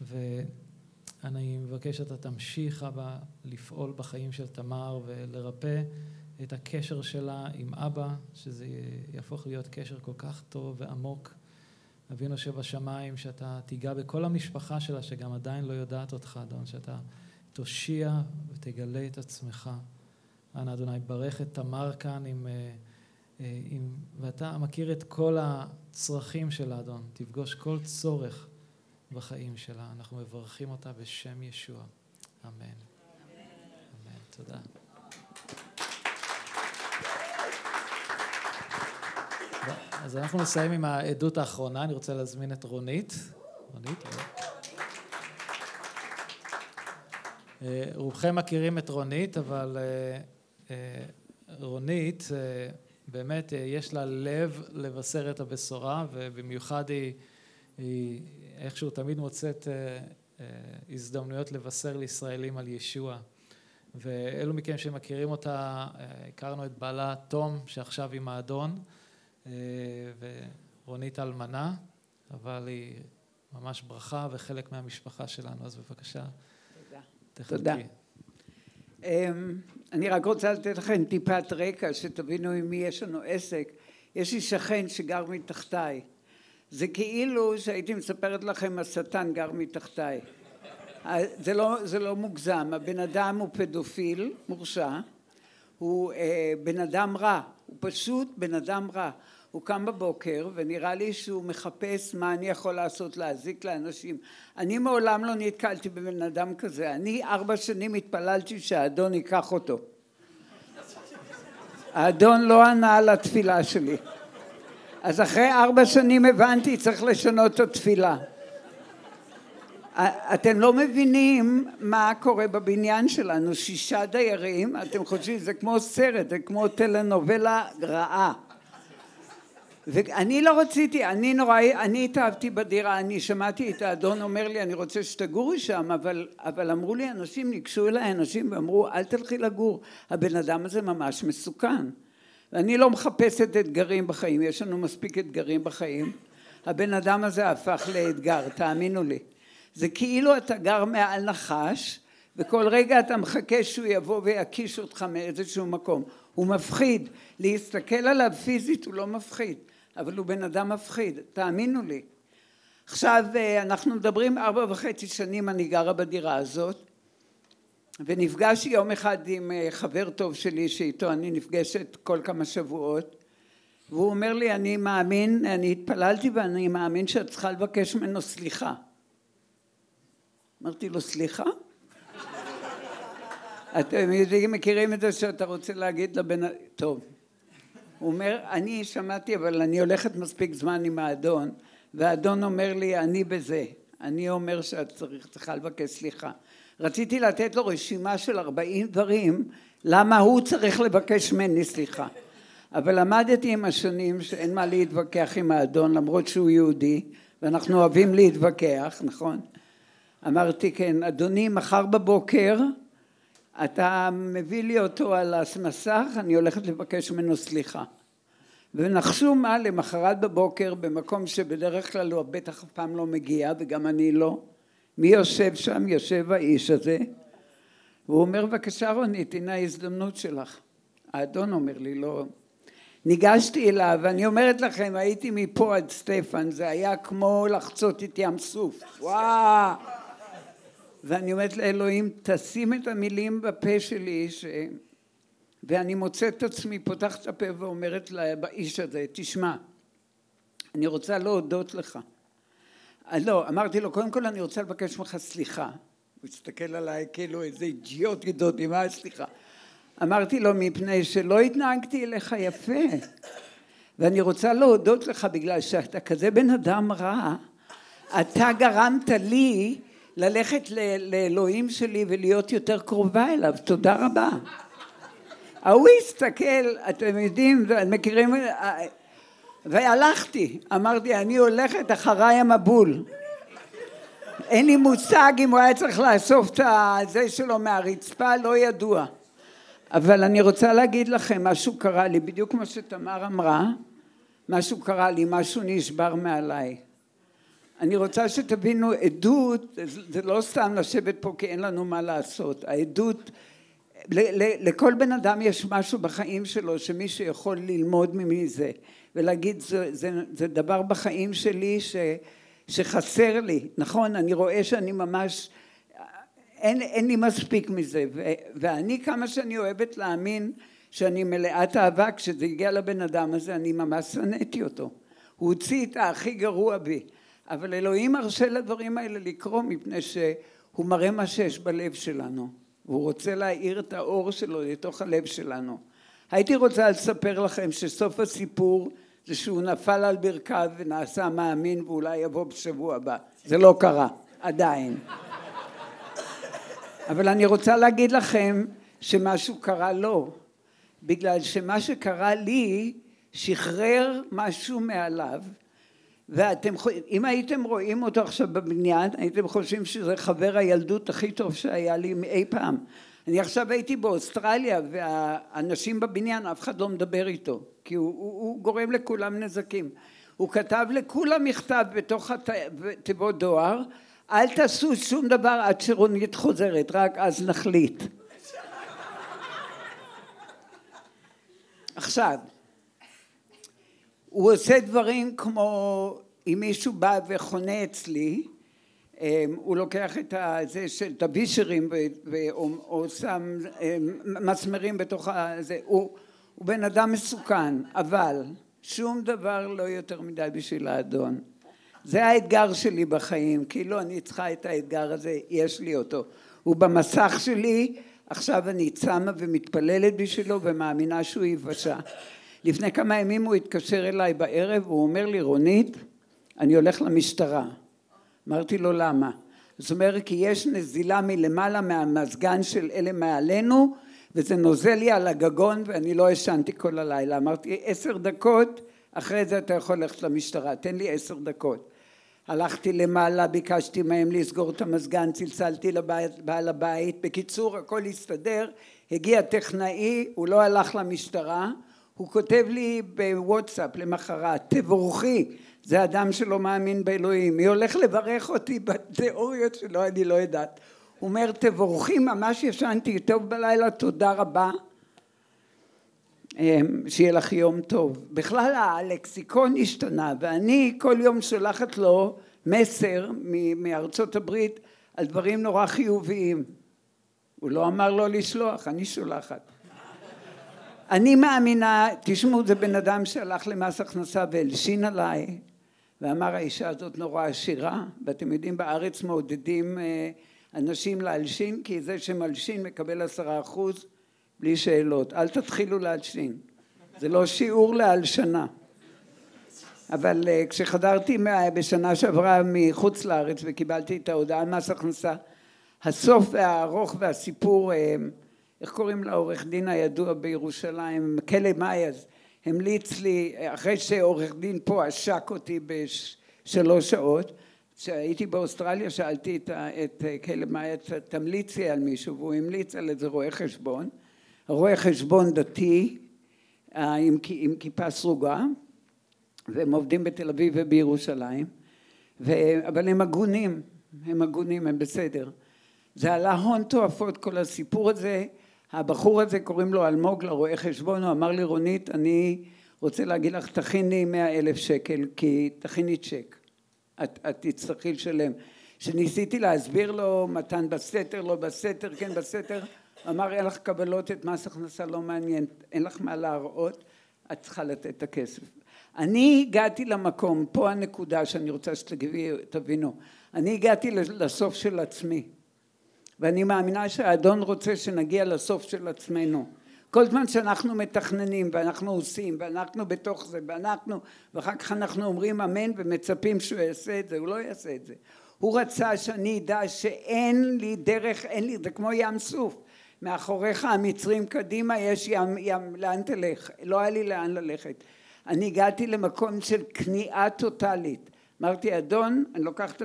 ואני מבקש שאתה תמשיך, אבא, לפעול בחיים של תמר ולרפא את הקשר שלה עם אבא, שזה יהפוך להיות קשר כל כך טוב ועמוק. אבינו שבשמיים, שאתה תיגע בכל המשפחה שלה, שגם עדיין לא יודעת אותך, אדון, שאתה תושיע ותגלה את עצמך. אנא אדוני, ברך את תמר כאן עם, אה, אה, עם... ואתה מכיר את כל הצרכים שלה, אדון. תפגוש כל צורך בחיים שלה. אנחנו מברכים אותה בשם ישוע. אמן. אמן. אמן. תודה. אז אנחנו נסיים עם העדות האחרונה, אני רוצה להזמין את רונית. רונית, אה, רובכם מכירים את רונית, אבל אה, רונית, באמת יש לה לב לבשר את הבשורה, ובמיוחד היא, היא איכשהו תמיד מוצאת הזדמנויות לבשר לישראלים על ישוע. ואלו מכם שמכירים אותה, הכרנו את בעלה תום, שעכשיו עם האדון. אה, ורונית אלמנה, אבל היא ממש ברכה וחלק מהמשפחה שלנו, אז בבקשה. תודה. תחלקי. תודה. אמ, אני רק רוצה לתת לכם טיפת רקע, שתבינו עם מי יש לנו עסק. יש לי שכן שגר מתחתיי. זה כאילו שהייתי מספרת לכם השטן גר מתחתיי. אה, זה לא, זה לא מוגזם, הבן אדם הוא פדופיל, מורשע, הוא אה, בן אדם רע, הוא פשוט בן אדם רע. הוא קם בבוקר ונראה לי שהוא מחפש מה אני יכול לעשות להזיק לאנשים. אני מעולם לא נתקלתי בבן אדם כזה. אני ארבע שנים התפללתי שהאדון ייקח אותו. האדון לא ענה על התפילה שלי. אז אחרי ארבע שנים הבנתי צריך לשנות את התפילה. אתם לא מבינים מה קורה בבניין שלנו, שישה דיירים, אתם חושבים זה כמו סרט, זה כמו טלנובלה רעה. ואני לא רציתי, אני נורא, אני התאהבתי בדירה, אני שמעתי את האדון אומר לי אני רוצה שתגורי שם, אבל, אבל אמרו לי אנשים, ניגשו אליי אנשים ואמרו אל תלכי לגור, הבן אדם הזה ממש מסוכן. ואני לא מחפשת אתגרים בחיים, יש לנו מספיק אתגרים בחיים. הבן אדם הזה הפך לאתגר, תאמינו לי. זה כאילו אתה גר מעל נחש וכל רגע אתה מחכה שהוא יבוא ויקיש אותך מאיזשהו מקום. הוא מפחיד, להסתכל עליו פיזית הוא לא מפחיד. אבל הוא בן אדם מפחיד, תאמינו לי. עכשיו אה, אנחנו מדברים ארבע וחצי שנים אני גרה בדירה הזאת ונפגשתי יום אחד עם אה, חבר טוב שלי שאיתו אני נפגשת כל כמה שבועות והוא אומר לי אני מאמין, אני התפללתי ואני מאמין שאת צריכה לבקש ממנו סליחה. אמרתי לו סליחה? אתם מכירים את זה שאתה רוצה להגיד לבן... טוב הוא אומר אני שמעתי אבל אני הולכת מספיק זמן עם האדון והאדון אומר לי אני בזה אני אומר שאת צריך, צריכה לבקש סליחה. רציתי לתת לו רשימה של ארבעים דברים למה הוא צריך לבקש ממני סליחה. אבל למדתי עם השנים שאין מה להתווכח עם האדון למרות שהוא יהודי ואנחנו אוהבים להתווכח נכון? אמרתי כן אדוני מחר בבוקר אתה מביא לי אותו על המסך, אני הולכת לבקש ממנו סליחה. ונחשו מה, למחרת בבוקר, במקום שבדרך כלל הוא בטח אף פעם לא מגיע, וגם אני לא, מי יושב שם? יושב האיש הזה, והוא אומר, בבקשה רונית, הנה ההזדמנות שלך. האדון אומר לי, לא. ניגשתי אליו, ואני אומרת לכם, הייתי מפה עד סטפן, זה היה כמו לחצות את ים סוף. וואו! ואני אומרת לאלוהים, תשים את המילים בפה שלי, ש... ואני מוצאת את עצמי, פותחת את הפה ואומרת לאיש הזה, תשמע, אני רוצה להודות לך. אה, לא, אמרתי לו, קודם כל אני רוצה לבקש ממך סליחה. הוא הסתכל עליי כאילו איזה אידיוט גדול, מה סליחה? אמרתי לו, מפני שלא התנהגתי אליך יפה. ואני רוצה להודות לך בגלל שאתה כזה בן אדם רע, אתה גרמת לי ללכת לאלוהים שלי ולהיות יותר קרובה אליו, תודה רבה. ההוא הסתכל, אתם יודעים, מכירים, והלכתי, אמרתי, אני הולכת אחריי המבול. אין לי מושג אם הוא היה צריך לאסוף את הזה שלו מהרצפה, לא ידוע. אבל אני רוצה להגיד לכם, משהו קרה לי, בדיוק כמו שתמר אמרה, משהו קרה לי, משהו נשבר מעליי. אני רוצה שתבינו, עדות זה לא סתם לשבת פה כי אין לנו מה לעשות, העדות, לכל בן אדם יש משהו בחיים שלו שמישהו יכול ללמוד מזה ולהגיד זה, זה, זה דבר בחיים שלי ש, שחסר לי, נכון, אני רואה שאני ממש, אין, אין לי מספיק מזה. ו, ואני כמה שאני אוהבת להאמין שאני מלאת אהבה, כשזה הגיע לבן אדם הזה אני ממש שנאתי אותו, הוא הוציא את הכי גרוע בי אבל אלוהים מרשה לדברים האלה לקרות מפני שהוא מראה מה שיש בלב שלנו והוא רוצה להאיר את האור שלו לתוך הלב שלנו. הייתי רוצה לספר לכם שסוף הסיפור זה שהוא נפל על ברכיו ונעשה מאמין ואולי יבוא בשבוע הבא. זה לא קרה, עדיין. אבל אני רוצה להגיד לכם שמשהו קרה לו, בגלל שמה שקרה לי שחרר משהו מעליו ואתם, אם הייתם רואים אותו עכשיו בבניין, הייתם חושבים שזה חבר הילדות הכי טוב שהיה לי אי פעם. אני עכשיו הייתי באוסטרליה והאנשים בבניין, אף אחד לא מדבר איתו, כי הוא, הוא, הוא גורם לכולם נזקים. הוא כתב לכולם מכתב בתוך תיבות דואר, אל תעשו שום דבר עד שרונית חוזרת, רק אז נחליט. עכשיו, הוא עושה דברים כמו אם מישהו בא וחונה אצלי אמ, הוא לוקח את הזה, את הווישרים או שם אמ, מסמרים בתוך הזה, הוא, הוא בן אדם מסוכן אבל שום דבר לא יותר מדי בשביל האדון. זה האתגר שלי בחיים כאילו אני צריכה את האתגר הזה יש לי אותו. הוא במסך שלי עכשיו אני צמה ומתפללת בשבילו ומאמינה שהוא ייוושע לפני כמה ימים הוא התקשר אליי בערב, הוא אומר לי, רונית, אני הולך למשטרה. אמרתי לו, למה? זאת אומרת, כי יש נזילה מלמעלה מהמזגן של אלה מעלינו, וזה נוזל לי על הגגון ואני לא ישנתי כל הלילה. אמרתי, עשר דקות, אחרי זה אתה יכול ללכת למשטרה, תן לי עשר דקות. הלכתי למעלה, ביקשתי מהם לסגור את המזגן, צלצלתי לבעל הבית, בקיצור הכל הסתדר, הגיע טכנאי, הוא לא הלך למשטרה, הוא כותב לי בוואטסאפ למחרת, תבורכי, זה אדם שלא מאמין באלוהים, מי הולך לברך אותי בתיאוריות שלו, אני לא יודעת. הוא אומר, תבורכי, ממש ישנתי טוב בלילה, תודה רבה. אמ, שיהיה לך יום טוב. בכלל הלקסיקון השתנה, ואני כל יום שולחת לו מסר מארצות הברית על דברים נורא חיוביים. הוא לא אמר לו לשלוח, אני שולחת. אני מאמינה, תשמעו זה בן אדם שהלך למס הכנסה והלשין עליי ואמר האישה הזאת נורא עשירה ואתם יודעים בארץ מעודדים אה, אנשים להלשין כי זה שמלשין מקבל עשרה אחוז בלי שאלות. אל תתחילו להלשין. זה לא שיעור להלשנה. אבל אה, כשחזרתי בשנה שעברה מחוץ לארץ וקיבלתי את ההודעה על מס הכנסה הסוף והארוך והסיפור אה, איך קוראים לעורך דין הידוע בירושלים, כלא מאייז, המליץ לי, אחרי שעורך דין פה עשק אותי בשלוש שעות, כשהייתי באוסטרליה שאלתי את, את כלא מאייז, תמליצי על מישהו, והוא המליץ על איזה רואה חשבון, רואה חשבון דתי אה, עם, עם כיפה סרוגה, והם עובדים בתל אביב ובירושלים, ו, אבל הם הגונים, הם הגונים, הם בסדר. זה עלה הון תועפות כל הסיפור הזה, הבחור הזה קוראים לו אלמוג לרואה חשבון, הוא אמר לי רונית אני רוצה להגיד לך תכיני מאה אלף שקל כי תכיני צ'ק, את, את תצטרכי לשלם. כשניסיתי להסביר לו מתן בסתר, לא בסתר, כן בסתר, אמר אין לך קבלות את מס הכנסה לא מעניין, אין לך מה להראות, את צריכה לתת את הכסף. אני הגעתי למקום, פה הנקודה שאני רוצה שתבינו, אני הגעתי לסוף של עצמי ואני מאמינה שהאדון רוצה שנגיע לסוף של עצמנו. כל זמן שאנחנו מתכננים ואנחנו עושים ואנחנו בתוך זה ואנחנו ואחר כך אנחנו אומרים אמן ומצפים שהוא יעשה את זה הוא לא יעשה את זה. הוא רצה שאני אדע שאין לי דרך אין לי זה כמו ים סוף. מאחוריך המצרים קדימה יש ים, ים לאן תלך? לא היה לי לאן ללכת. אני הגעתי למקום של כניעה טוטאלית. אמרתי אדון אני לוקחת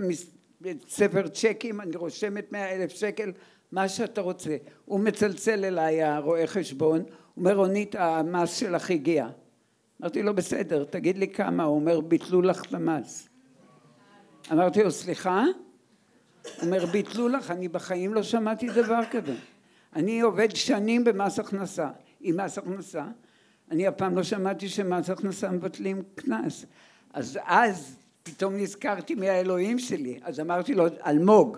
ספר צ'קים אני רושמת מאה אלף שקל מה שאתה רוצה. הוא מצלצל אליי הרואה חשבון אומר רונית המס שלך הגיע. אמרתי לו בסדר תגיד לי כמה. הוא אומר ביטלו לך את המס. אמרתי לו סליחה? הוא אומר ביטלו לך אני בחיים לא שמעתי דבר כזה. אני עובד שנים במס הכנסה. עם מס הכנסה אני אף פעם לא שמעתי שמס הכנסה מבטלים קנס. אז אז פתאום נזכרתי מי האלוהים שלי אז אמרתי לו אלמוג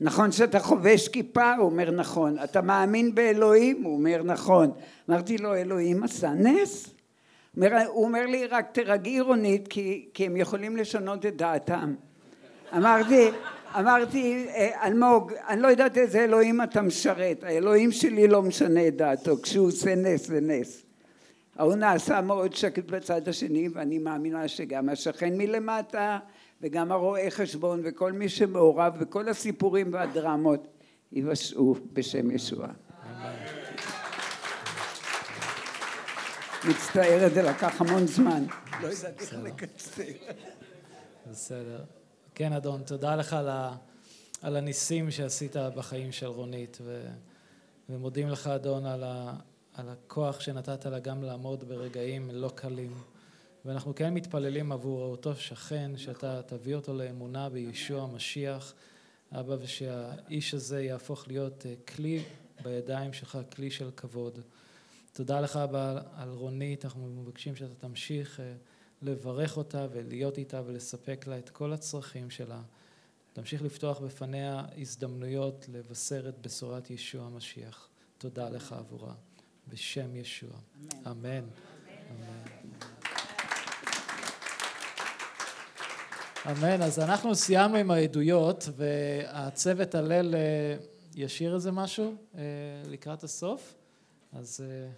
נכון שאתה חובש כיפה? הוא אומר נכון. אתה מאמין באלוהים? הוא אומר נכון. אמרתי לו אלוהים עשה נס? הוא אומר לי רק תרגעי רונית כי, כי הם יכולים לשנות את דעתם. אמרתי אמרתי אלמוג אני לא יודעת איזה אלוהים אתה משרת האלוהים שלי לא משנה את דעתו כשהוא עושה נס זה נס ההוא נעשה מאוד שקט בצד השני ואני מאמינה שגם השכן מלמטה וגם הרואה חשבון וכל מי שמעורב בכל הסיפורים והדרמות ייוושעו בשם ישוע. מצטערת זה לקח המון זמן. לא יודעת איך לקצר. בסדר. כן אדון, תודה לך על, על הניסים שעשית בחיים של רונית ומודים לך אדון על, ה, על הכוח שנתת לה גם לעמוד ברגעים לא קלים. ואנחנו כן מתפללים עבור אותו שכן שאתה תביא אותו לאמונה בישוע המשיח. אבא ושהאיש הזה יהפוך להיות אה, כלי בידיים שלך כלי של כבוד. תודה לך אבא על רונית. אנחנו מבקשים שאתה תמשיך אה, לברך אותה ולהיות איתה ולספק לה את כל הצרכים שלה. תמשיך לפתוח בפניה הזדמנויות לבשר את בשורת ישוע המשיח. תודה לך עבורה בשם ישוע אמן, אמן. אמן. אז אנחנו סיימנו עם העדויות, והצוות הלל אה, ישיר איזה משהו אה, לקראת הסוף. אז אה,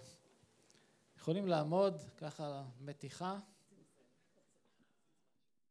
יכולים לעמוד, ככה מתיחה.